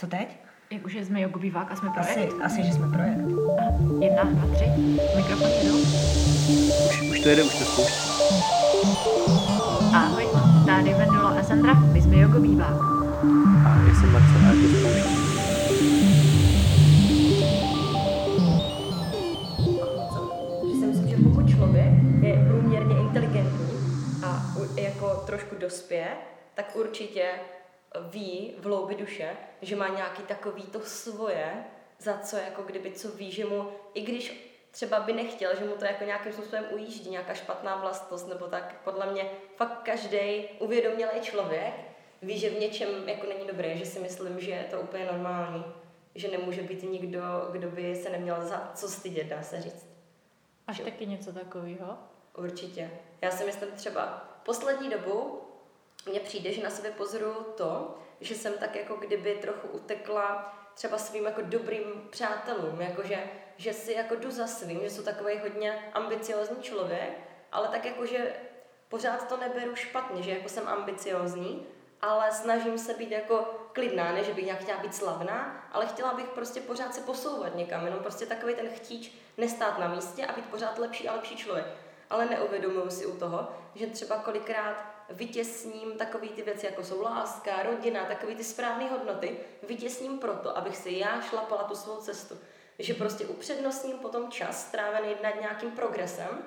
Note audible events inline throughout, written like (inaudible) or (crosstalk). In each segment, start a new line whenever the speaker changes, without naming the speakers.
Co teď?
Jak už jsme jogobývák a jsme projekt?
Asi, asi, že jsme projekt.
Aha. Jedna, dva, tři. Mikrofon jedou.
Už, už to jede, už to spouští.
Ahoj, tady Vendula a Sandra, my jsme jogobývák.
A já jsem Marcel a to spouští.
pokud člověk je průměrně inteligentní a jako trošku dospěje, tak určitě ví v hloubi duše, že má nějaký takový to svoje, za co jako kdyby co ví, že mu, i když třeba by nechtěl, že mu to jako nějakým způsobem ujíždí, nějaká špatná vlastnost, nebo tak podle mě fakt každý uvědomělý člověk ví, že v něčem jako není dobré, že si myslím, že je to úplně normální, že nemůže být nikdo, kdo by se neměl za co stydět, dá se říct.
Až taky něco takového.
Určitě. Já si myslím třeba poslední dobu mně přijde, že na sebe pozoruju to, že jsem tak jako kdyby trochu utekla třeba svým jako dobrým přátelům, jakože že si jako jdu za svým, že jsou takový hodně ambiciozní člověk, ale tak jako, že pořád to neberu špatně, že jako jsem ambiciozní, ale snažím se být jako klidná, ne, že bych nějak chtěla být slavná, ale chtěla bych prostě pořád se posouvat někam, jenom prostě takový ten chtíč nestát na místě a být pořád lepší a lepší člověk. Ale neuvědomuju si u toho, že třeba kolikrát vytěsním takový ty věci, jako jsou láska, rodina, takový ty správné hodnoty, vytěsním proto, abych si já šlapala tu svou cestu. Že prostě upřednostním potom čas strávený nad nějakým progresem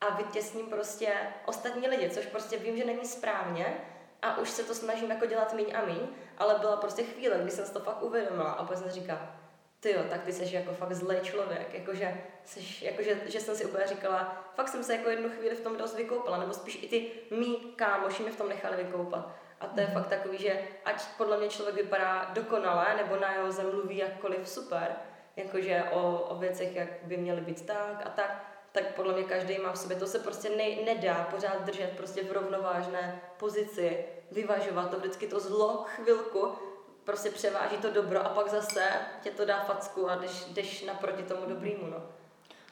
a vytěsním prostě ostatní lidi, což prostě vím, že není správně a už se to snažím jako dělat míň a míň, ale byla prostě chvíle, kdy jsem si to fakt uvědomila a pak jsem říkala, ty jo, tak ty jsi jako fakt zlej člověk, jakože, seš, jakože, že jsem si úplně říkala, fakt jsem se jako jednu chvíli v tom dost vykoupala, nebo spíš i ty mý kámoši mi v tom nechali vykoupat. A to je fakt takový, že ať podle mě člověk vypadá dokonale, nebo na jeho zem mluví jakkoliv super, jakože o, o věcech, jak by měly být tak a tak, tak podle mě každý má v sobě, to se prostě ne, nedá pořád držet prostě v rovnovážné pozici, vyvažovat to vždycky to zlo chvilku, prostě převáží to dobro a pak zase tě to dá facku a jdeš, jdeš naproti tomu dobrýmu, no.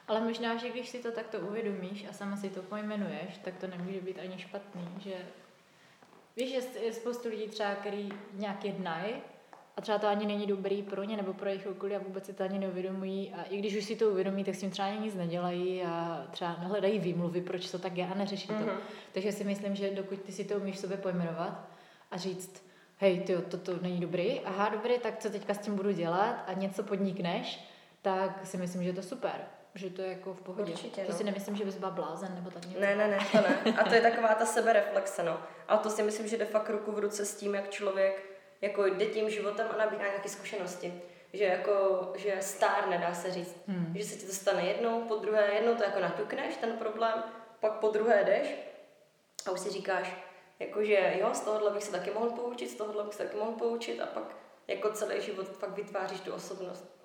Ale možná, že když si to takto uvědomíš a sama si to pojmenuješ, tak to nemůže být ani špatný, že víš, že je spoustu lidí třeba, který nějak jednají a třeba to ani není dobrý pro ně nebo pro jejich okolí a vůbec si to ani neuvědomují a i když už si to uvědomí, tak s tím třeba ani nic nedělají a třeba nehledají výmluvy, proč to tak je a neřeší to.
Mhm.
Takže si myslím, že dokud ty si to umíš sobě pojmenovat a říct, hej, ty to, to není dobrý, aha, dobrý, tak co teďka s tím budu dělat a něco podnikneš, tak si myslím, že je to super. Že to je jako v pohodě.
Určitě,
že
no.
si nemyslím, že bys byla blázen nebo tak něco.
Ne, ne, ne, to ne. A to je taková ta sebereflexe, no. A to si myslím, že jde fakt ruku v ruce s tím, jak člověk jako jde tím životem a nabírá nějaké zkušenosti. Že jako, že stárne, dá se říct.
Hmm.
Že se ti to stane jednou, po druhé, jednou to jako natukneš, ten problém, pak po druhé jdeš a už si říkáš, jakože jo, z tohohle bych se taky mohl poučit, z tohohle bych se taky mohl poučit a pak jako celý život fakt vytváříš tu osobnost.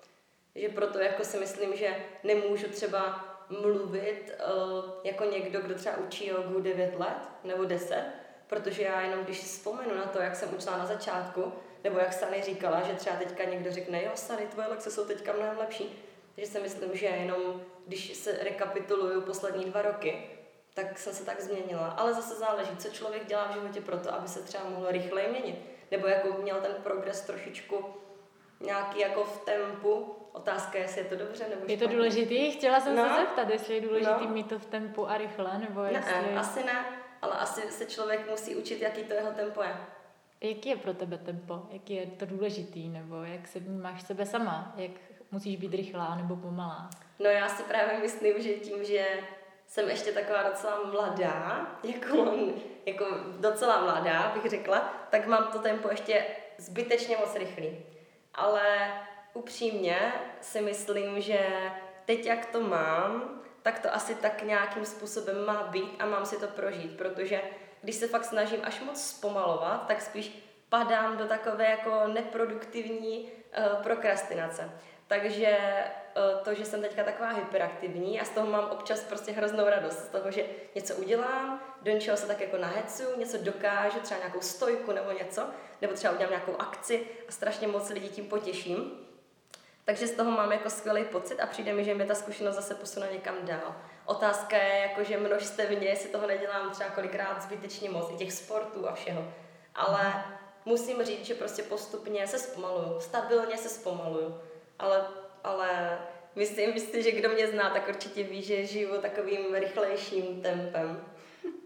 Že proto jako si myslím, že nemůžu třeba mluvit uh, jako někdo, kdo třeba učí jogu 9 let nebo 10, protože já jenom když si vzpomenu na to, jak jsem učila na začátku, nebo jak Sany říkala, že třeba teďka někdo řekne, jo Sany, tvoje lekce jsou teďka mnohem lepší, takže si myslím, že jenom když se rekapituluju poslední dva roky, tak jsem se tak změnila. Ale zase záleží, co člověk dělá v životě pro to, aby se třeba mohl rychleji měnit. Nebo jako měl ten progres trošičku nějaký jako v tempu. Otázka je, jestli je to dobře nebo
Je to
špatně.
důležitý? Chtěla jsem
No.
se zeptat, jestli je důležitý
No.
mít to v tempu a rychle, nebo
Ne,
jestli...
asi ne, ale asi se člověk musí učit, jaký to jeho tempo je.
Jaký je pro tebe tempo? Jaký je to důležitý? Nebo jak se vnímáš sebe sama? Jak musíš být rychlá nebo pomalá?
No já si právě myslím, že tím, že jsem ještě taková docela mladá, jako, jako docela mladá bych řekla, tak mám to tempo ještě zbytečně moc rychlý. Ale upřímně si myslím, že teď jak to mám, tak to asi tak nějakým způsobem má být a mám si to prožít, protože když se fakt snažím až moc zpomalovat, tak spíš padám do takové jako neproduktivní uh, prokrastinace. Takže uh, to, že jsem teďka taková hyperaktivní a z toho mám občas prostě hroznou radost, z toho, že něco udělám, do něčeho se tak jako nahecuju, něco dokážu, třeba nějakou stojku nebo něco, nebo třeba udělám nějakou akci a strašně moc lidí tím potěším. Takže z toho mám jako skvělý pocit a přijde mi, že mě ta zkušenost zase posune někam dál. Otázka je, jako, že množstevně, jestli toho nedělám třeba kolikrát zbytečně moc, i těch sportů a všeho. Ale musím říct, že prostě postupně se zpomaluju, stabilně se zpomaluju, ale, ale myslím, myslím, že kdo mě zná, tak určitě ví, že žiju takovým rychlejším tempem.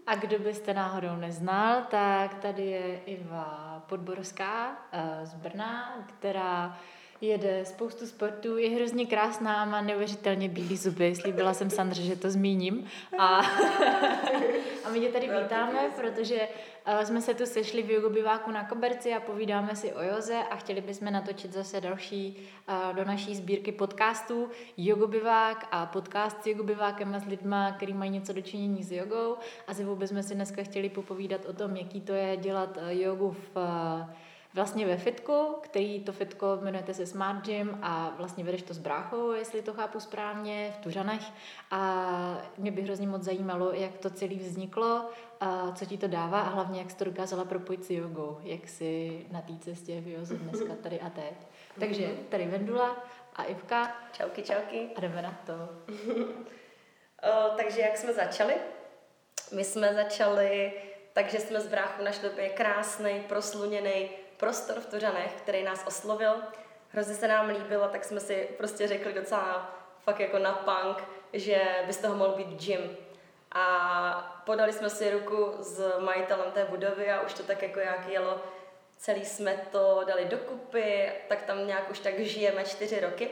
A kdo byste náhodou neznal, tak tady je Iva Podborská eh, z Brna, která jede spoustu sportů, je hrozně krásná a má neuvěřitelně bílý zuby. Slíbila jsem Sandře, že to zmíním. A, (laughs) a my tě tady vítáme, protože uh, jsme se tu sešli v jogobiváku na Koberci a povídáme si o joze a chtěli bychom natočit zase další uh, do naší sbírky podcastů Jogobivák a podcast s jogobivákem a s lidma, který mají něco dočinění s jogou. A se vůbec jsme si dneska chtěli popovídat o tom, jaký to je dělat uh, jogu v vlastně ve fitku, který to fitko jmenujete se Smart Gym a vlastně vedeš to s bráchou, jestli to chápu správně, v Tuřanech. A mě by hrozně moc zajímalo, jak to celé vzniklo, a co ti to dává a hlavně, jak jsi to dokázala propojit s jogou, jak jsi na té cestě v joze dneska tady a teď. Takže tady Vendula a Ivka.
Čauky, čauky.
A jdeme na to. (laughs)
o, takže jak jsme začali? My jsme začali takže jsme z bráchu našli úplně krásný, prosluněný prostor v Tuřanech, který nás oslovil. Hrozně se nám líbilo, tak jsme si prostě řekli docela fakt jako na punk, že by z toho mohl být gym. A podali jsme si ruku s majitelem té budovy a už to tak jako jak jelo. Celý jsme to dali dokupy, tak tam nějak už tak žijeme čtyři roky.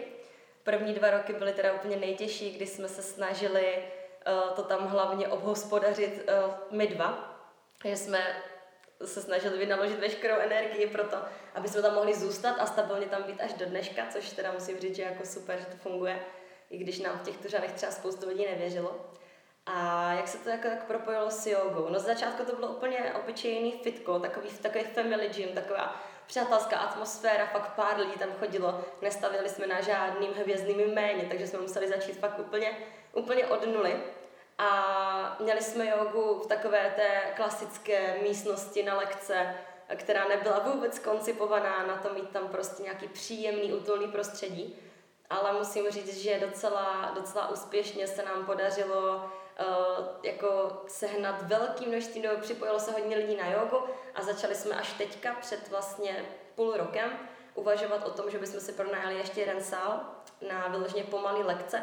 První dva roky byly teda úplně nejtěžší, kdy jsme se snažili uh, to tam hlavně obhospodařit uh, my dva. Že jsme se snažili vynaložit veškerou energii pro to, aby jsme tam mohli zůstat a stabilně tam být až do dneška, což teda musím říct, že jako super, že to funguje, i když nám v těch tuřanech třeba spoustu lidí nevěřilo. A jak se to jako tak propojilo s jogou? No z začátku to bylo úplně obyčejný fitko, takový, takový family gym, taková přátelská atmosféra, fakt pár lidí tam chodilo, nestavili jsme na žádným hvězdným jméně, takže jsme museli začít fakt úplně, úplně od nuly. A měli jsme jogu v takové té klasické místnosti na lekce, která nebyla vůbec koncipovaná na to mít tam prostě nějaký příjemný, útulný prostředí. Ale musím říct, že docela, docela úspěšně se nám podařilo uh, jako sehnat velký množství, nebo připojilo se hodně lidí na jogu a začali jsme až teďka před vlastně půl rokem uvažovat o tom, že bychom si pronajali ještě jeden sál na vyloženě pomalý lekce,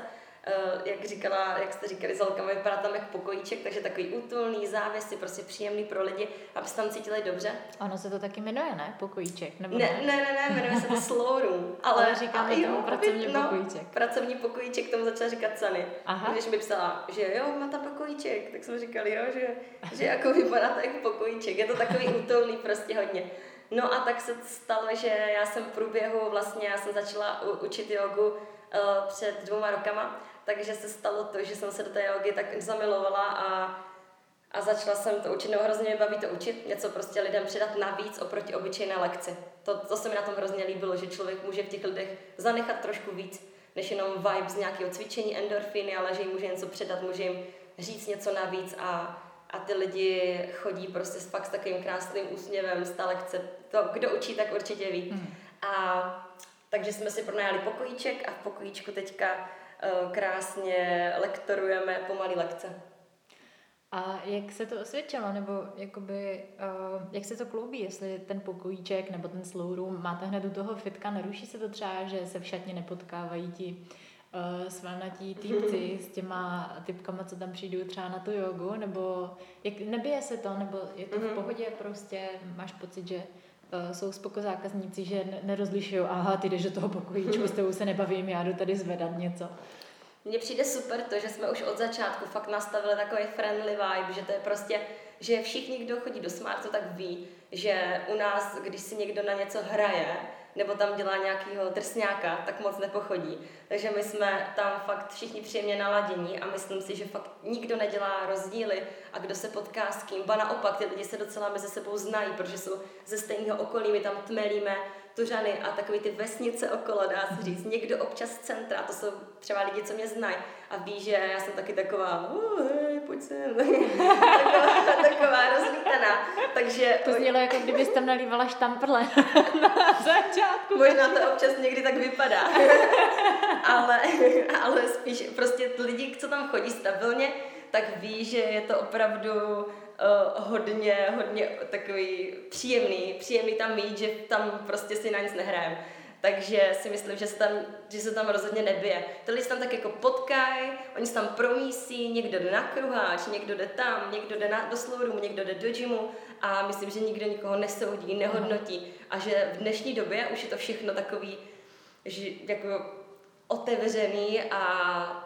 jak říkala, jak jste říkali, Zolka, vypadá tam jak pokojíček, takže takový útulný, závěsy, prostě příjemný pro lidi, aby se tam cítili dobře.
Ono se to taky jmenuje, ne? Pokojíček, nebo
ne? Ne, ne, ne, jmenuje se to (laughs) slow room.
Ale, ale říkáme tomu jo, pracovní no, pokojíček.
pracovní pokojíček, tomu začala říkat Cany. Aha. Když mi psala, že jo, má tam pokojíček, tak jsme říkali, jo, že, že jako vypadá to jako pokojíček, je to takový útulný prostě hodně. No a tak se stalo, že já jsem v průběhu vlastně, já jsem začala učit jogu uh, před dvěma rokama takže se stalo to, že jsem se do té jogy tak zamilovala a, a začala jsem to učit, nebo hrozně mě baví to učit, něco prostě lidem předat navíc oproti obyčejné lekci. To, to se mi na tom hrozně líbilo, že člověk může v těch lidech zanechat trošku víc, než jenom vibe z nějakého cvičení, endorfiny, ale že jim může něco předat, může jim říct něco navíc a, a ty lidi chodí prostě s fakt s takovým krásným úsměvem z té lekce. To, kdo učí, tak určitě ví. Hmm. A takže jsme si pronajali pokojíček a v pokojíčku teďka krásně lektorujeme pomalý lekce.
A jak se to osvědčilo, nebo jakoby, uh, jak se to kloubí, jestli ten pokojíček nebo ten slow room máte hned u toho fitka, neruší se to třeba, že se v šatně nepotkávají ti uh, svalnatí týpci s těma typkama, co tam přijdou třeba na tu jogu, nebo jak, nebije se to, nebo je to v mhm. pohodě? Prostě, máš pocit, že jsou spoko zákazníci, že nerozlišují, aha, ty jdeš do toho pokojíčku, s tebou se nebavím, já jdu tady zvedat něco.
Mně přijde super to, že jsme už od začátku fakt nastavili takový friendly vibe, že to je prostě, že všichni, kdo chodí do Smartu, tak ví, že u nás, když si někdo na něco hraje, nebo tam dělá nějakého drsňáka, tak moc nepochodí. Takže my jsme tam fakt všichni příjemně naladění a myslím si, že fakt nikdo nedělá rozdíly a kdo se potká s kým. Ba naopak, ty lidi se docela mezi sebou znají, protože jsou ze stejného okolí, my tam tmelíme Tuřany a takové ty vesnice okolo, dá se říct. Někdo občas z centra, to jsou třeba lidi, co mě znají a ví, že já jsem taky taková, oh, hej, pojď sem, (laughs) taková, taková rozlítaná. Takže...
To znělo, jako kdybyste tam nalívala štamprle (laughs) na začátku.
Možná to občas někdy tak vypadá. (laughs) ale, ale spíš prostě lidi, co tam chodí stabilně, tak ví, že je to opravdu uh, hodně, hodně takový příjemný, příjemný tam mít, že tam prostě si na nic nehrajem. Takže si myslím, že se tam, že se tam rozhodně nebije. Ty lidi se tam tak jako potkají, oni se tam promísí, někdo jde na kruháč, někdo jde tam, někdo jde na, do slowroomu, někdo jde do gymu a myslím, že nikdo nikoho nesoudí, nehodnotí a že v dnešní době už je to všechno takový, že jako otevřený a,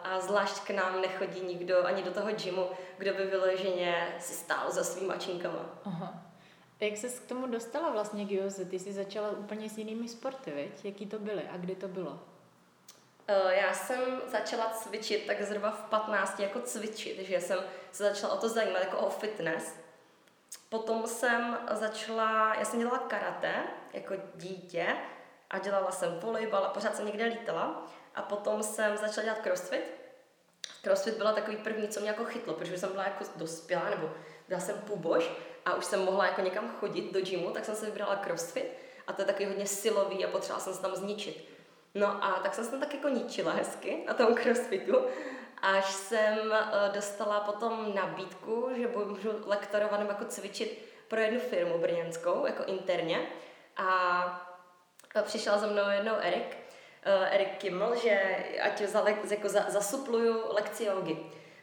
a zvlášť k nám nechodí nikdo ani do toho gymu, kdo by vyloženě si stál za svýma činkama.
Aha. Jak jsi k tomu dostala vlastně k? Ty jsi začala úplně s jinými sporty, viď? Jaký to byly a kdy to bylo?
Eh, já jsem začala cvičit tak zhruba v 15 jako cvičit, že jsem se začala o to zajímat jako o fitness. Potom jsem začala, já jsem dělala karate jako dítě a dělala jsem volejbal a pořád jsem někde lítala. A potom jsem začala dělat crossfit. Crossfit byla takový první, co mě jako chytlo, protože jsem byla jako dospělá, nebo byla jsem půbož a už jsem mohla jako někam chodit do gymu, tak jsem se vybrala crossfit a to je taky hodně silový a potřebovala jsem se tam zničit. No a tak jsem se tam tak jako ničila hezky na tom crossfitu, až jsem uh, dostala potom nabídku, že můžu lektorovat nebo jako cvičit pro jednu firmu brněnskou, jako interně. A přišel za mnou jednou Erik, Erik Kimmel, že ať za, jako za, zasupluju lekci jogy.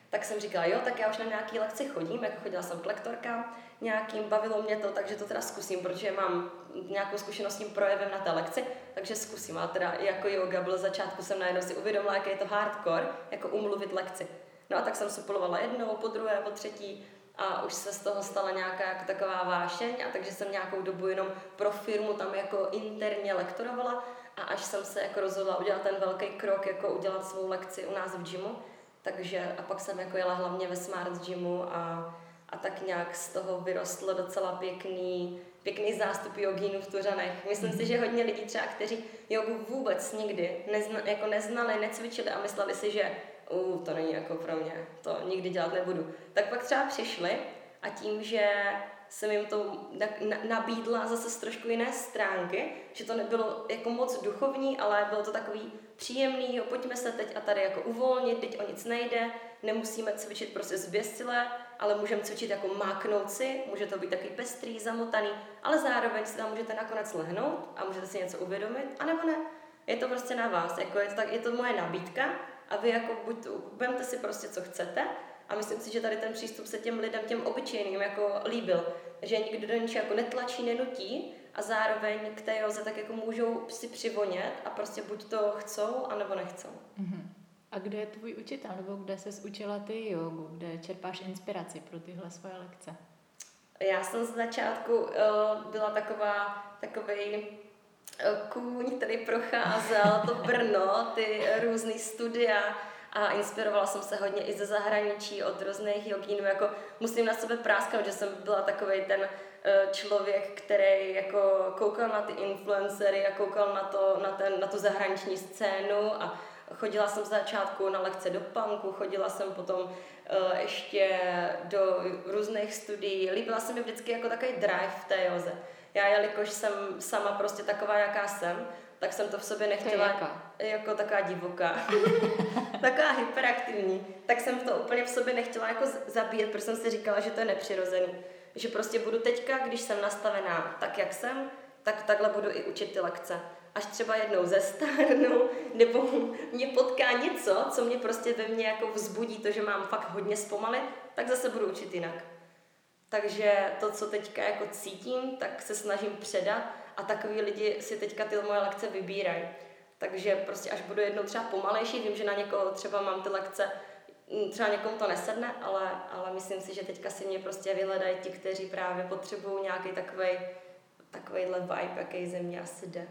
Tak jsem říkala, jo, tak já už na nějaký lekci chodím, jako chodila jsem k lektorkám nějakým, bavilo mě to, takže to teda zkusím, protože mám nějakou zkušenost s tím projevem na té lekci, takže zkusím. A teda jako yoga byl začátku, jsem najednou si uvědomila, jaký je to hardcore, jako umluvit lekci. No a tak jsem suplovala jednou, po druhé, po třetí a už se z toho stala nějaká jako taková vášeň a takže jsem nějakou dobu jenom pro firmu tam jako interně lektorovala a až jsem se jako rozhodla udělat ten velký krok, jako udělat svou lekci u nás v gymu, takže a pak jsem jako jela hlavně ve Smart Gymu a, a tak nějak z toho vyrostlo docela pěkný, pěkný zástup jogínu v Tuřanech. Myslím si, že hodně lidí třeba, kteří jogu vůbec nikdy nezna, jako neznali, necvičili a mysleli si, že uh, to není jako pro mě, to nikdy dělat nebudu. Tak pak třeba přišli a tím, že jsem jim to nabídla zase z trošku jiné stránky, že to nebylo jako moc duchovní, ale bylo to takový příjemný, jo, pojďme se teď a tady jako uvolnit, teď o nic nejde, nemusíme cvičit prostě zběsile, ale můžeme cvičit jako máknout si, může to být taky pestrý, zamotaný, ale zároveň si tam můžete nakonec lehnout a můžete si něco uvědomit, anebo ne. Je to prostě na vás, jako je to, tak, je to moje nabídka a vy jako buď, vemte si prostě, co chcete a myslím si, že tady ten přístup se těm lidem, těm obyčejným jako líbil, že nikdo do ničeho jako netlačí, nenutí a zároveň k té joze tak jako můžou si přivonět a prostě buď to chcou, anebo nechcou.
Mm-hmm. A kde je tvůj učitel, nebo kde se učila ty jogu, kde čerpáš inspiraci pro tyhle svoje lekce?
Já jsem z začátku uh, byla taková, takový uh, kůň, který procházel to Brno, ty různé studia, a inspirovala jsem se hodně i ze zahraničí od různých jogínů, jako musím na sebe práskat, že jsem byla takový ten eh, člověk, který jako koukal na ty influencery a koukal na, to, na, ten, na tu zahraniční scénu a chodila jsem z začátku na lekce do punku, chodila jsem potom uh, ještě do různých studií. Líbila se mi vždycky jako takový drive v té joze. Já, jelikož jsem sama prostě taková, jaká jsem, tak jsem to v sobě nechtěla
jaká?
jako taková divoká, (laughs) taková hyperaktivní, tak jsem to úplně v sobě nechtěla jako zabíjet, protože jsem si říkala, že to je nepřirozený. Že prostě budu teďka, když jsem nastavená tak, jak jsem, tak takhle budu i učit ty lekce. Až třeba jednou zestárnu, (laughs) nebo mě potká něco, co mě prostě ve mně jako vzbudí to, že mám fakt hodně zpomalit, tak zase budu učit jinak. Takže to, co teďka jako cítím, tak se snažím předat a takový lidi si teďka ty moje lekce vybírají. Takže prostě až budu jednou třeba pomalejší, vím, že na někoho třeba mám ty lekce, mm, třeba někomu to nesedne, ale, ale myslím si, že teďka si mě prostě vyhledají ti, kteří právě potřebují nějaký takový takovýhle vibe, jaký ze mě asi jde.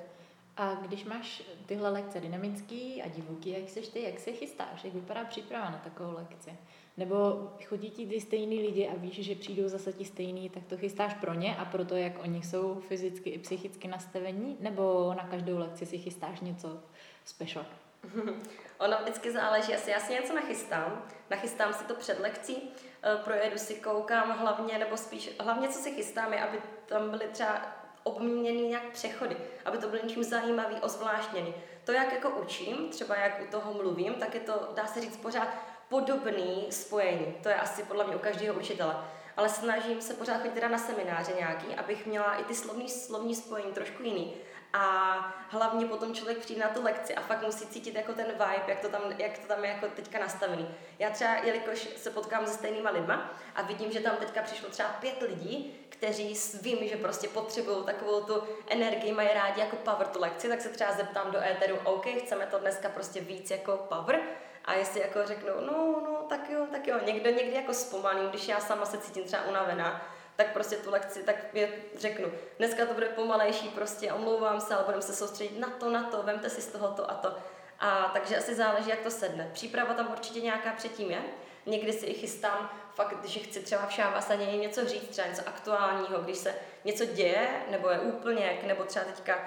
A když máš tyhle lekce dynamický a divoký, jak seš ty, jak se chystáš, jak vypadá příprava na takovou lekci? Nebo chodí ti ty stejný lidi a víš, že přijdou zase ti stejný, tak to chystáš pro ně a pro to, jak oni jsou fyzicky i psychicky nastavení? Nebo na každou lekci si chystáš něco special? (laughs)
ono vždycky záleží, asi já si něco nachystám, nachystám si to před lekcí, eh, projedu si, koukám hlavně, nebo spíš, hlavně co si chystám je, aby tam byly třeba obměněný nějak přechody, aby to bylo něčím zajímavý, ozvláštněný. To, jak jako učím, třeba jak u toho mluvím, tak je to, dá se říct, pořád podobný spojení. To je asi podle mě u každého učitele. ale snažím se pořád chodit teda na semináře nějaký, abych měla i ty slovní, slovní spojení trošku jiný. A hlavně potom člověk přijde na tu lekci a fakt musí cítit jako ten vibe, jak to tam, jak to tam je jako teďka nastavený. Já třeba, jelikož se potkám se stejnýma lidma a vidím, že tam teďka přišlo třeba pět lidí, kteří vím, že prostě potřebují takovou tu energii, mají rádi jako power tu lekci, tak se třeba zeptám do éteru, OK, chceme to dneska prostě víc jako power, a jestli jako řeknu, no, no, tak jo, tak jo, někdo někdy jako zpomalím, když já sama se cítím třeba unavená, tak prostě tu lekci, tak je, řeknu, dneska to bude pomalejší, prostě omlouvám se, ale budeme se soustředit na to, na to, vemte si z toho to a to. A takže asi záleží, jak to sedne. Příprava tam určitě nějaká předtím je. Někdy si i chystám fakt, že chci třeba v šávasaně něco říct, třeba něco aktuálního, když se něco děje, nebo je úplně, nebo třeba teďka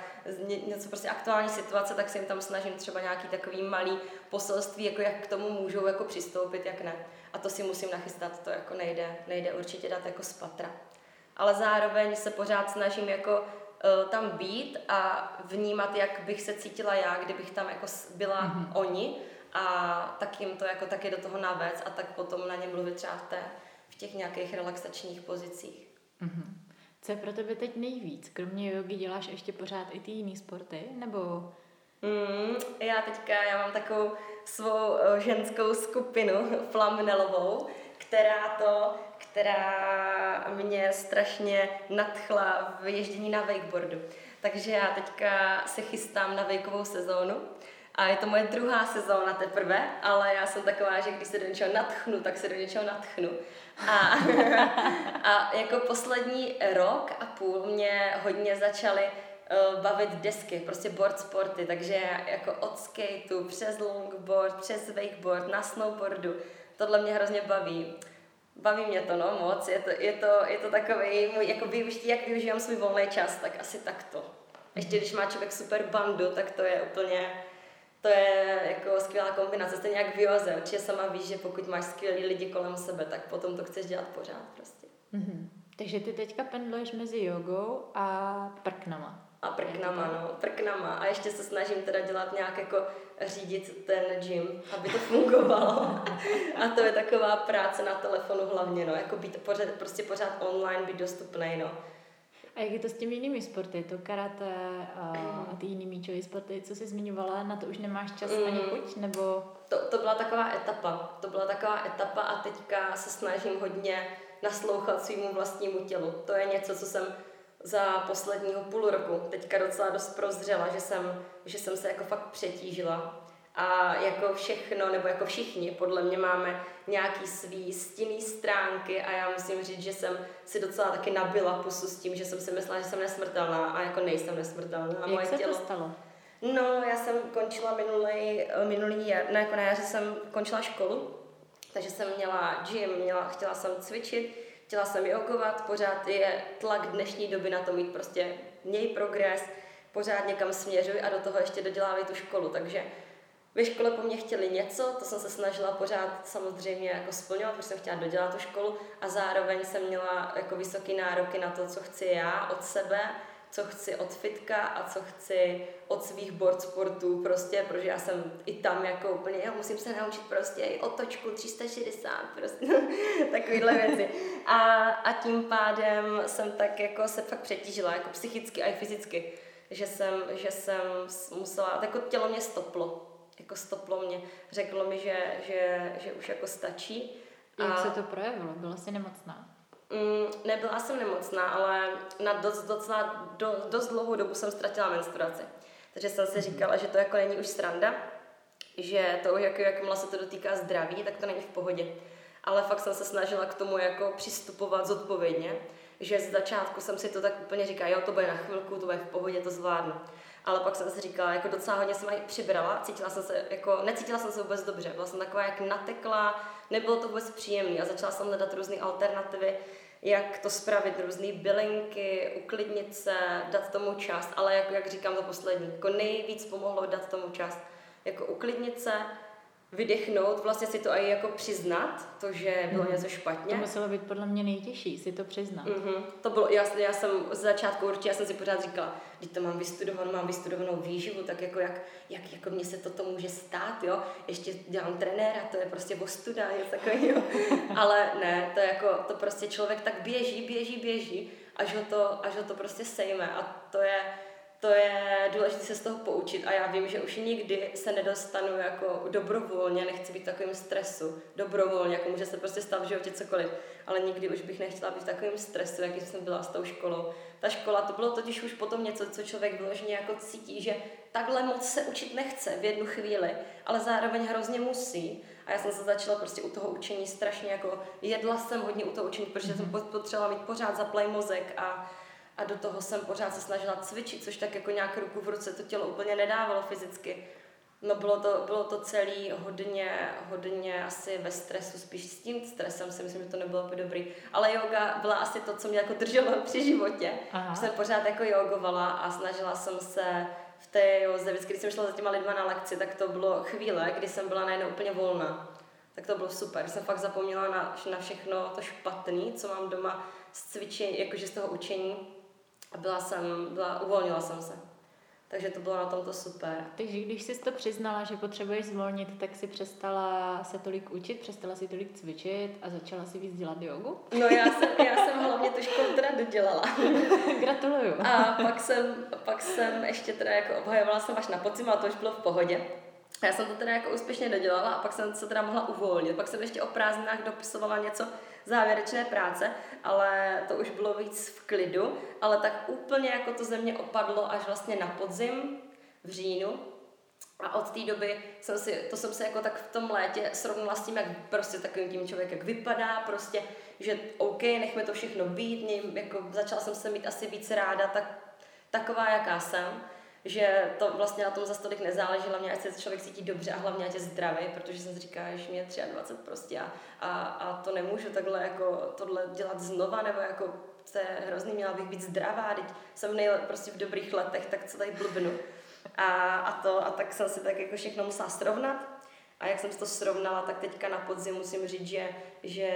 něco prostě aktuální situace, tak se jim tam snažím třeba nějaký takový malý poselství, jako jak k tomu můžou jako přistoupit, jak ne. A to si musím nachystat, to jako nejde, nejde určitě dát jako z patra. Ale zároveň se pořád snažím jako uh, tam být a vnímat, jak bych se cítila já, kdybych tam jako byla mm-hmm. oni a tak jim to jako taky do toho navést a tak potom na ně mluvit třeba v, té, v těch nějakých relaxačních pozicích.
Mm-hmm. Co je pro tebe teď nejvíc? Kromě jogy děláš ještě pořád i ty jiný sporty? Nebo...
Mm, já teďka, já mám takovou svou eh, ženskou skupinu (laughs) flamnelovou, která to, která mě strašně nadchla v ježdění na wakeboardu. Takže já teďka se chystám na vejkovou sezónu a je to moje druhá sezóna teprve, ale já jsem taková, že když se do něčeho natchnu, tak se do něčeho natchnu. A, (laughs) a jako poslední rok a půl mě hodně začaly uh, bavit desky, prostě board sporty, takže jako od skateu, přes longboard, přes wakeboard, na snowboardu, tohle mě hrozně baví. Baví mě to, no, moc, je to, je to, je to takový můj, jako využití, jak využívám svůj volný čas, tak asi takto. Ještě když má člověk super bandu, tak to je úplně, to je jako skvělá kombinace, stejně jak v joze. Určitě sama víš, že pokud máš skvělý lidi kolem sebe, tak potom to chceš dělat pořád prostě.
Mm-hmm. Takže ty teďka pendluješ mezi jogou a prknama.
A prknama, no, prknama. A ještě se snažím teda dělat nějak jako řídit ten gym, aby to fungovalo. (laughs) a to je taková práce na telefonu hlavně, no, jako být pořád, prostě pořád online, být dostupný, no.
A jak je to s těmi jinými sporty, to karate a, a ty jiný míčové sporty, co jsi zmiňovala, na to už nemáš čas mm. ani chuť, nebo?
To, to byla taková etapa, to byla taková etapa a teďka se snažím hodně naslouchat svýmu vlastnímu tělu. To je něco, co jsem za posledního půl roku teďka docela dost prozřela, že jsem, že jsem se jako fakt přetížila a jako všechno, nebo jako všichni, podle mě máme nějaký svý stinný stránky a já musím říct, že jsem si docela taky nabila pusu s tím, že jsem si myslela, že jsem nesmrtelná a jako nejsem nesmrtelná.
Jak moje se tělo... to stalo?
No, já jsem končila minulý, minulý jar, no jako na jaře jsem končila školu, takže jsem měla gym, měla, chtěla jsem cvičit, chtěla jsem jogovat, pořád je tlak dnešní doby na to mít prostě měj progres, pořád někam směřuj a do toho ještě dodělávej tu školu, takže ve škole po mně chtěli něco, to jsem se snažila pořád samozřejmě jako splňovat, protože jsem chtěla dodělat tu školu a zároveň jsem měla jako vysoký nároky na to, co chci já od sebe, co chci od fitka a co chci od svých board sportů prostě, protože já jsem i tam jako úplně, jo, musím se naučit prostě i otočku 360, prostě (laughs) takovýhle věci. A, a tím pádem jsem tak jako se fakt přetížila, jako psychicky a i fyzicky, že jsem, že jsem musela, jako tělo mě stoplo, jako stoplo mě, řeklo mi, že, že, že už jako stačí.
Jak a... se to projevilo? Byla jsi nemocná?
Mm, nebyla jsem nemocná, ale na dost, docela, do, dost dlouhou dobu jsem ztratila menstruaci. Takže jsem si říkala, že to jako není už sranda, že to, jak, jakmile se to dotýká zdraví, tak to není v pohodě. Ale fakt jsem se snažila k tomu jako přistupovat zodpovědně, že z začátku jsem si to tak úplně říkala, jo, to bude na chvilku, to bude v pohodě, to zvládnu. Ale pak jsem si říkala, jako docela hodně jsem přibrala, cítila jsem se, jako, necítila jsem se vůbec dobře, byla jsem taková jak natekla, nebylo to vůbec příjemné a začala jsem hledat různé alternativy, jak to spravit, různé bylinky, uklidnit se, dát tomu čas, ale jako, jak říkám to poslední, jako nejvíc pomohlo dát tomu čas, jako uklidnit se, vydechnout, vlastně si to i jako přiznat, to, že bylo
Mhm.
něco špatně.
To muselo být podle mě nejtěžší, si to přiznat.
Mm-hmm. To bylo, já, já jsem z začátku určitě, já jsem si pořád říkala, když to mám vystudovanou, mám vystudovanou výživu, tak jako jak, jak jako mně se toto může stát, jo, ještě dělám trenéra, to je prostě ostuda, je takového, (laughs) ale ne, to je jako, to prostě člověk tak běží, běží, běží, až ho to, až ho to prostě sejme a to je, to je důležité se z toho poučit a já vím, že už nikdy se nedostanu jako dobrovolně, nechci být v takovém stresu, dobrovolně, jako může se prostě stát v životě cokoliv, ale nikdy už bych nechtěla být v takovém stresu, jaký jsem byla s tou školou. Ta škola, to bylo totiž už potom něco, co člověk vyloženě jako cítí, že takhle moc se učit nechce v jednu chvíli, ale zároveň hrozně musí. A já jsem se začala prostě u toho učení strašně jako, jedla jsem hodně u toho učení, protože jsem potřebovala mít pořád zaplej mozek a a do toho jsem pořád se snažila cvičit, což tak jako nějak ruku v ruce to tělo úplně nedávalo fyzicky. No bylo to, bylo to celý hodně, hodně asi ve stresu, spíš s tím stresem si myslím, že to nebylo úplně dobrý. Ale yoga byla asi to, co mě jako drželo (laughs) při životě.
Aha.
Jsem pořád jako jogovala a snažila jsem se v té joze, vždycky, když jsem šla za těma lidma na lekci, tak to bylo chvíle, kdy jsem byla najednou úplně volná. Tak to bylo super. Jsem fakt zapomněla na, na všechno to špatné, co mám doma z cvičení, jakože z toho učení. A byla jsem, byla, uvolnila jsem se. Takže to bylo na tomto super.
Takže když jsi to přiznala, že potřebuješ zvolnit, tak si přestala se tolik učit, přestala si tolik cvičit a začala si víc dělat jogu?
No já jsem, já jsem hlavně tu školu teda dodělala. (laughs)
Gratuluju.
A pak jsem, pak jsem ještě teda jako obhajovala jsem až na podzim, ale to už bylo v pohodě. A já jsem to teda jako úspěšně dodělala a pak jsem se teda mohla uvolnit. Pak jsem ještě o prázdninách dopisovala něco závěrečné práce, ale to už bylo víc v klidu. Ale tak úplně jako to ze mě opadlo až vlastně na podzim v říjnu. A od té doby jsem si, to jsem se jako tak v tom létě srovnala s tím, jak prostě takovým tím člověk jak vypadá, prostě, že OK, nechme to všechno být, mě, jako začala jsem se mít asi víc ráda, tak, taková, jaká jsem, že to vlastně na tom za tolik nezáleží, hlavně ať se člověk cítí dobře a hlavně ať je zdravý, protože si říká, že mě je 23 prostě a, a, a to nemůžu takhle jako tohle dělat znova, nebo jako to je hrozný, měla bych být zdravá, teď jsem nejle, prostě v dobrých letech, tak co tady blbnu. A, a, to, a tak jsem si tak jako všechno musela srovnat. A jak jsem si to srovnala, tak teďka na podzim musím říct, že, že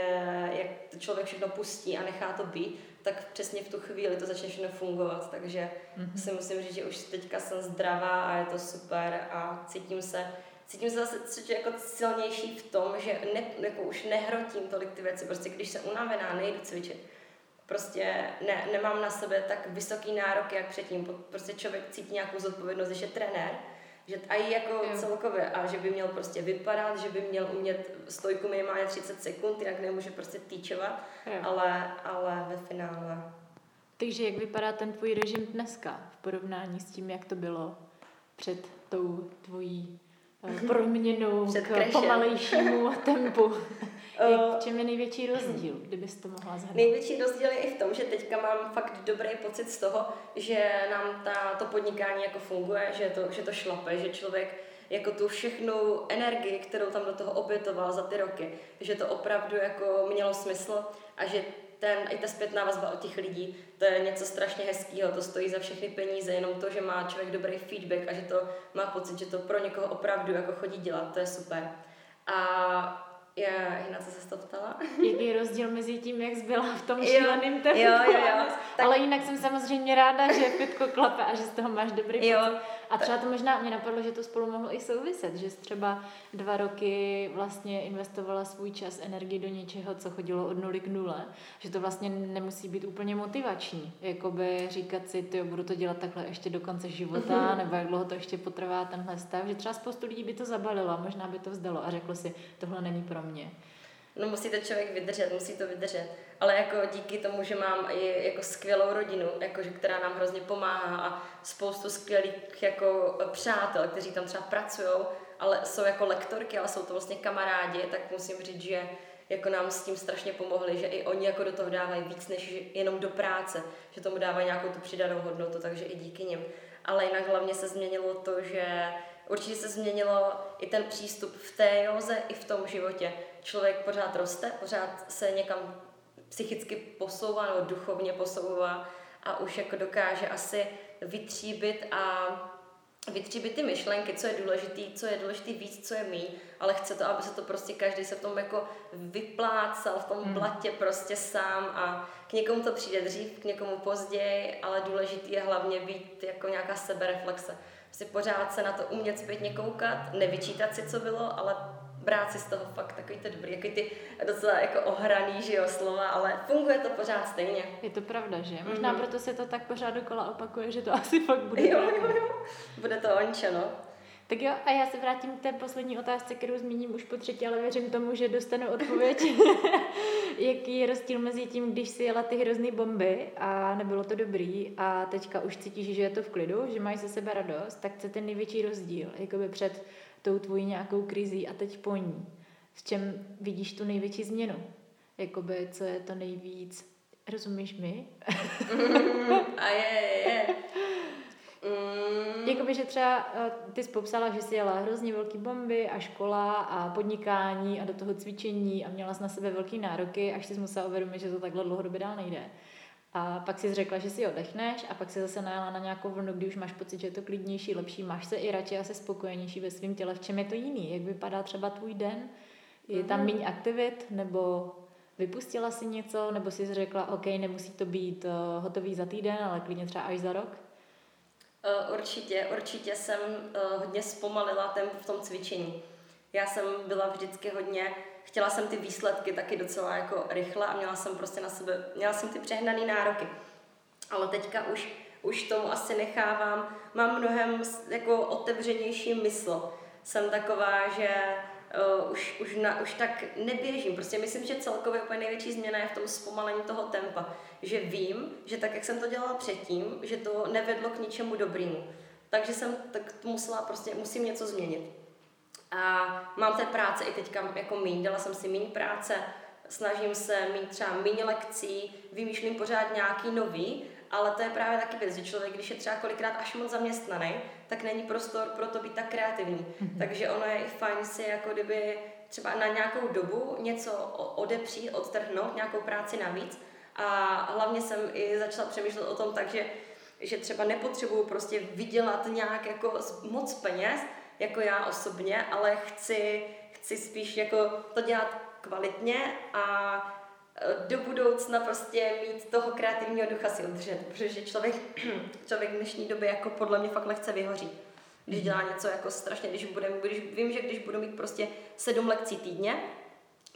jak to člověk všechno pustí a nechá to být, tak přesně v tu chvíli to začne všechno fungovat. Takže mm-hmm. si musím říct, že už teďka jsem zdravá a je to super a cítím se, cítím se zase cítím jako silnější v tom, že ne, jako už nehrotím tolik ty věci. Prostě když jsem unavená, nejdu cvičit. Prostě ne, nemám na sebe tak vysoký nárok, jak předtím. Prostě člověk cítí nějakou zodpovědnost, když je trenér, že a i jako
Jo.
celkově, a že by měl prostě vypadat, že by měl umět stojku minimálně 30 sekund, jinak nemůže prostě týčovat,
Jo.
ale, ale ve finále.
Takže jak vypadá ten tvůj režim dneska v porovnání s tím, jak to bylo před tou tvojí eh, (laughs) proměnou
Před
k pomalejšímu tempu? (laughs)
Eh,
V čem je největší rozdíl, (clears throat) kdybys to mohla zhrnout?
Největší rozdíl je i v tom, že teďka mám fakt dobrý pocit z toho, že nám ta, to podnikání jako funguje, že to, že to šlape, že člověk jako tu všechnu energii, kterou tam do toho obětoval za ty roky, že to opravdu jako mělo smysl a že ten, i ta zpětná vazba od těch lidí, to je něco strašně hezkého, to stojí za všechny peníze, jenom to, že má člověk dobrý feedback a že to má pocit, že to pro někoho opravdu jako chodí dělat, to je super. A já, na co se to ptala? (laughs)
Jaký je rozdíl mezi tím, jak jsi byla v tom
Jo,
šíleném tempu?
jo, jo, jo. Tak-
Ale jinak jsem samozřejmě ráda, že Fitko klape a že z toho máš dobrý
Jo,
pocit. A třeba to možná mě napadlo, že to spolu mohlo i souviset, že jsi třeba dva roky vlastně investovala svůj čas, energii do něčeho, co chodilo od nuly k nule, že to vlastně nemusí být úplně motivační. Jakoby říkat si, ty budu to dělat takhle ještě do konce života, nebo jak dlouho to ještě potrvá tenhle stav, že třeba spoustu lidí by to zabalilo, možná by to vzdalo a řeklo si, tohle není pro mě.
No musí to člověk vydržet, musí to vydržet. Ale jako díky tomu, že mám i jako skvělou rodinu, jako, že, která nám hrozně pomáhá a spoustu skvělých jako přátel, kteří tam třeba pracují, ale jsou jako lektorky, ale jsou to vlastně kamarádi, tak musím říct, že jako nám s tím strašně pomohli, že i oni jako do toho dávají víc než jenom do práce, že tomu dávají nějakou tu přidanou hodnotu, takže i díky nim. Ale jinak hlavně se změnilo to, že určitě se změnilo i ten přístup v té joze, i v tom životě. Člověk pořád roste, pořád se někam psychicky posouvá nebo duchovně posouvá a už jako dokáže asi vytříbit a vytříbit ty myšlenky, co je důležitý, co je důležitý víc, co je míň, ale chce to, aby se to prostě každý se v tom jako vyplácal, v tom
Hmm.
blatě prostě sám a k někomu to přijde dřív, k někomu později, ale důležitý je hlavně být jako nějaká sebereflexe. Prostě pořád se na to umět zpětně koukat, nevyčítat si, co bylo, ale brát si z toho fakt takový to dobrý, jako ty docela jako ohraný, že jo, slova, ale funguje to pořád stejně.
Je to pravda, že? Možná
Mhm.
proto se to tak pořád dokola opakuje, že to (laughs) asi fakt bude
Jo,
pravda.
jo, jo. Bude to ončo, no.
Tak jo, a já se vrátím k té poslední otázce, kterou zmíním už po třetí, ale věřím tomu, že dostanu odpověď. (laughs) Jaký je rozdíl mezi tím, když si jela ty hrozný bomby a nebylo to dobrý a teďka už cítíš, že je to v klidu, že máš ze sebe radost, tak co je ten největší rozdíl, jakoby před tou tvojí nějakou krizí a teď po ní. V čem vidíš tu největší změnu? Jakoby, co je to nejvíc, rozumíš mi? (laughs)
A je, je, je. Mm,
Jakoby, že třeba eh, ty jsi popsala, že jsi jela hrozně velký bomby a škola a podnikání a do toho cvičení a měla jsi na sebe velký nároky, až jsi musela uvědomit, že to takhle dlouhodobě dál nejde. A pak si řekla, že si odechneš a pak si zase najela na nějakou vlnu, kdy už máš pocit, že je to klidnější, lepší, máš se i radši a se spokojenější ve svém těle. V čem je to jiný? Jak vypadá třeba tvůj den? Je tam méně aktivit nebo vypustila si něco, nebo jsi řekla, OK, nemusí to být uh, hotový za týden, ale klidně třeba až za rok?
Uh, určitě, určitě jsem uh, hodně zpomalila tempo v tom cvičení. Já jsem byla vždycky hodně, chtěla jsem ty výsledky taky docela jako rychle a měla jsem prostě na sebe, měla jsem ty přehnané nároky. Ale teďka už, už tomu asi nechávám, mám mnohem jako otevřenější mysl. Jsem taková, že uh, už, už, na, už tak neběžím. Prostě myslím, že celkově úplně největší změna je v tom zpomalení toho tempa. Že vím, že tak, jak jsem to dělala předtím, že to nevedlo k ničemu dobrému. Takže jsem tak musela prostě, musím něco změnit. A mám té práce i teďka jako míň, dala jsem si míň práce, snažím se mít třeba méně lekcí, vymýšlím pořád nějaký nový, ale to je právě taky věc, že člověk, když je třeba kolikrát až moc zaměstnaný, tak není prostor pro to být tak kreativní. Takže ono je i fajn si jako kdyby třeba na nějakou dobu něco odepřít, odtrhnout, nějakou práci navíc. A hlavně jsem i začala přemýšlet o tom tak, že, že třeba nepotřebuju prostě vydělat nějak jako moc peněz, jako já osobně, ale chci, chci spíš jako to dělat kvalitně a do budoucna prostě mít toho kreativního ducha si udržet, protože člověk, (clears throat) člověk v dnešní době jako podle mě fakt lehce vyhoří. Když dělá něco jako strašně, když, budem, když vím, že když budu mít prostě sedm lekcí týdně,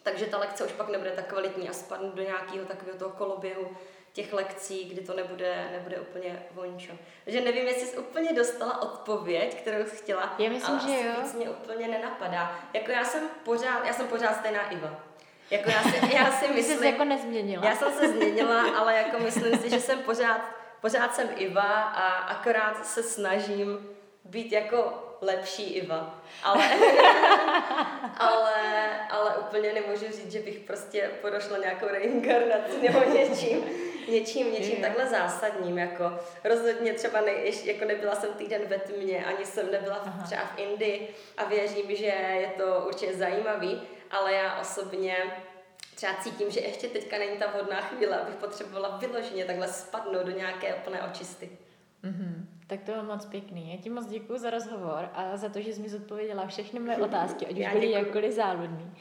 takže ta lekce už pak nebude tak kvalitní a spadnu do nějakého takového toho koloběhu těch lekcí, kdy to nebude, nebude úplně vončo. Takže nevím, jestli jsi úplně dostala odpověď, kterou jsi chtěla,
Já myslím,
ale
že
asi
jo.
víc mě úplně nenapadá. Jako já jsem pořád, já jsem pořád stejná Iva. Jako já si, já si (laughs)
Ty jsi se
myslím,
jako nezměnila.
já jsem se změnila, (laughs) ale jako myslím si, že jsem pořád, pořád jsem Iva a akorát se snažím být jako lepší Iva. Ale, (laughs) ale, ale úplně nemůžu říct, že bych prostě podošla nějakou reinkarnaci nebo něčím, něčím, něčím takhle zásadním. Jako rozhodně třeba ne, jako nebyla jsem týden ve tmě, ani jsem nebyla v, třeba v Indii a věřím, že je to určitě zajímavý, ale já osobně třeba cítím, že ještě teďka není ta vhodná chvíle, abych potřebovala vyloženě takhle spadnout do nějaké plné očisty.
Mhm. Tak to bylo moc pěkný. Já ti moc děkuji za rozhovor a za to, že jsi mi zodpověděla všechny moje otázky, ať už byly jakkoliv záludný.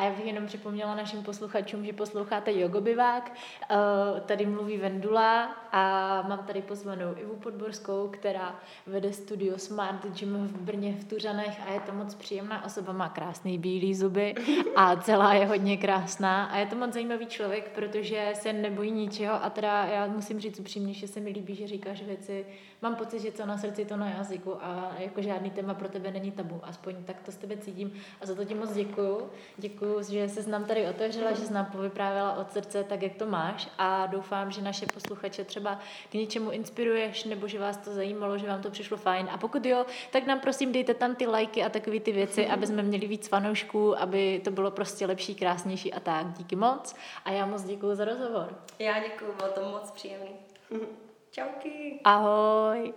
A já bych jenom připomněla našim posluchačům, že posloucháte Jogobivák. Eh, Tady mluví Vendula a mám tady pozvanou Ivu Podborskou, která vede studio Smart Gym v Brně v Tuřanech a je to moc příjemná osoba, má krásný bílý zuby a celá je hodně krásná a je to moc zajímavý člověk, protože se nebojí ničeho a teda já musím říct upřímně, že se mi líbí, že říkáš věci, mám pocit, že co na srdci, to na jazyku a jako žádný téma pro tebe není tabu, aspoň tak to s tebe cítím a za to ti moc děkuju. Děkuju, že se nám tady otevřela, že jsi nám povyprávěla od srdce tak, jak to máš a doufám, že naše posluchače třeba k něčemu inspiruješ nebo že vás to zajímalo, že vám to přišlo fajn a pokud jo, tak nám prosím dejte tam ty lajky a takové ty věci, aby jsme měli víc fanoušků, aby to bylo prostě lepší, krásnější a tak. Díky moc a já moc děkuju za rozhovor.
Já děkuju, bylo to moc příjemný. Čauky.
Ahoj!